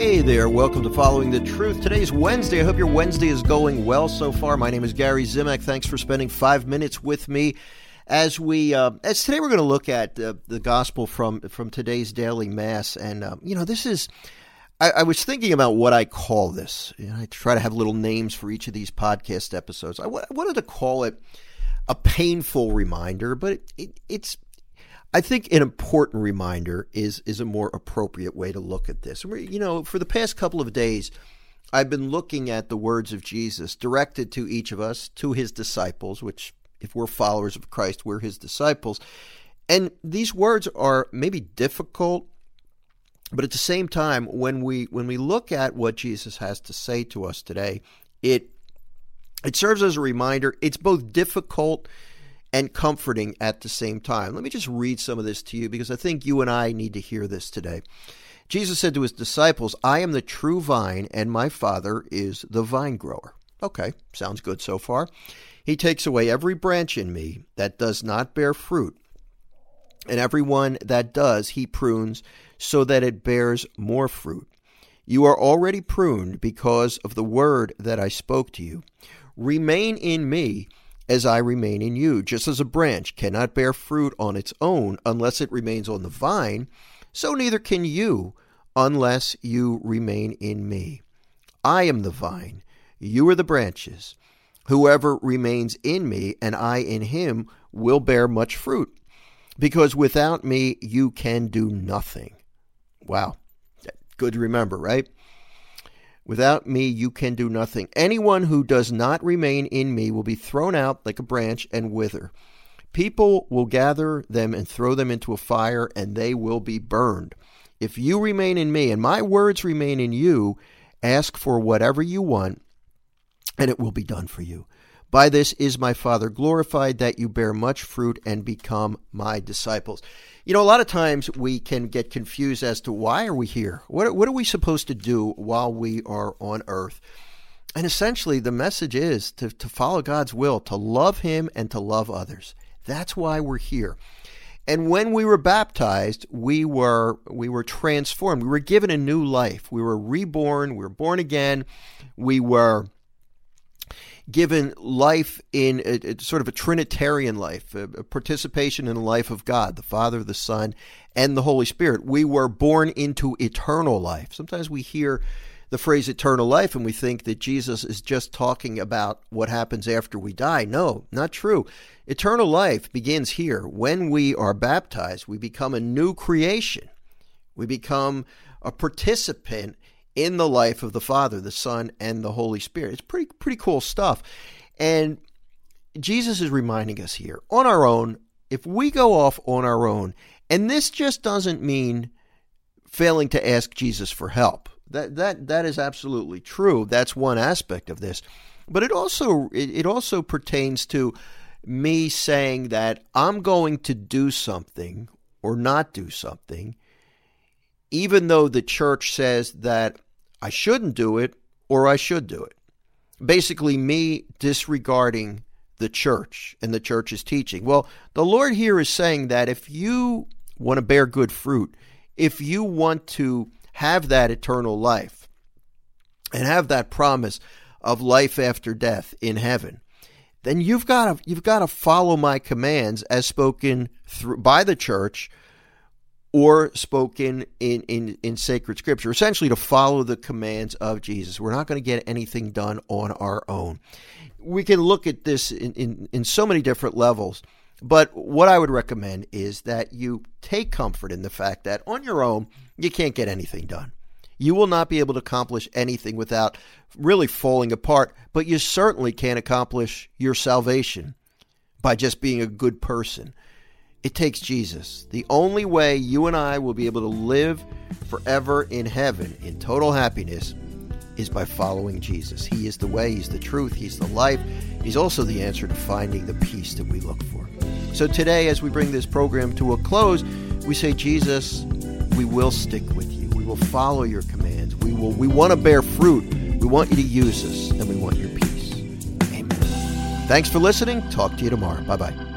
Hey there, welcome to Following the Truth. Today's Wednesday. I hope your Wednesday is going well so far. My name is Gary Zimak. Thanks for spending five minutes with me as we uh, as today we're going to look at uh, the gospel from from today's daily mass, and uh, you know this is. I, I, was thinking about what I call this. You know, I try to have little names for each of these podcast episodes. I, w- I wanted to call it a painful reminder, but it, it, it's I think an important reminder is is a more appropriate way to look at this. You know, for the past couple of days, I've been looking at the words of Jesus directed to each of us, to his disciples, which if we're followers of Christ, we're his disciples. And these words are maybe difficult, but at the same time, when we when we look at what Jesus has to say to us today, it it serves as a reminder. It's both difficult and comforting at the same time. Let me just read some of this to you because I think you and I need to hear this today. Jesus said to his disciples, I am the true vine, and my Father is the vine grower. Okay, sounds good so far. He takes away every branch in me that does not bear fruit, and every one that does, he prunes so that it bears more fruit. You are already pruned because of the word that I spoke to you. Remain in me as I remain in you. Just as a branch cannot bear fruit on its own unless it remains on the vine, so neither can you unless you remain in me. I am the vine, you are the branches. Whoever remains in me and I in him will bear much fruit, because without me you can do nothing. Wow. Good to remember, right? Without me, you can do nothing. Anyone who does not remain in me will be thrown out like a branch and wither. People will gather them and throw them into a fire, and they will be burned. If you remain in me, and my words remain in you, ask for whatever you want, and it will be done for you. By this is my Father glorified, that you bear much fruit and become my disciples. You know, a lot of times we can get confused as to why are we here? What, what are we supposed to do while we are on earth? And essentially, the message is to, to follow God's will, to love Him and to love others. That's why we're here. And when we were baptized, we were we were transformed. We were given a new life. We were reborn. We were born again. We were given life in a, a sort of a Trinitarian life, a, a participation in the life of God, the Father, the Son, and the Holy Spirit. We were born into eternal life. Sometimes we hear the phrase eternal life and we think that Jesus is just talking about what happens after we die. No, not true. Eternal life begins here. When we are baptized, we become a new creation. We become a participant in the life of the Father, the Son, and the Holy Spirit. It's pretty pretty cool stuff. And Jesus is reminding us here on our own, if we go off on our own, and this just doesn't mean failing to ask Jesus for help. That that that is absolutely true. That's one aspect of this. But it also it, it also pertains to me saying that I'm going to do something or not do something even though the church says that I shouldn't do it or I should do it. Basically, me disregarding the church and the church's teaching. Well, the Lord here is saying that if you want to bear good fruit, if you want to have that eternal life and have that promise of life after death in heaven, then you've got to you've got to follow my commands as spoken through by the church or spoken in, in, in sacred scripture, essentially to follow the commands of Jesus. We're not going to get anything done on our own. We can look at this in, in, in so many different levels, but what I would recommend is that you take comfort in the fact that on your own, you can't get anything done. You will not be able to accomplish anything without really falling apart, but you certainly can't accomplish your salvation by just being a good person. It takes Jesus. The only way you and I will be able to live forever in heaven in total happiness is by following Jesus. He is the way, He's the truth, He's the life. He's also the answer to finding the peace that we look for. So today, as we bring this program to a close, we say, Jesus, we will stick with you. We will follow your commands. We will we want to bear fruit. We want you to use us and we want your peace. Amen. Thanks for listening. Talk to you tomorrow. Bye bye.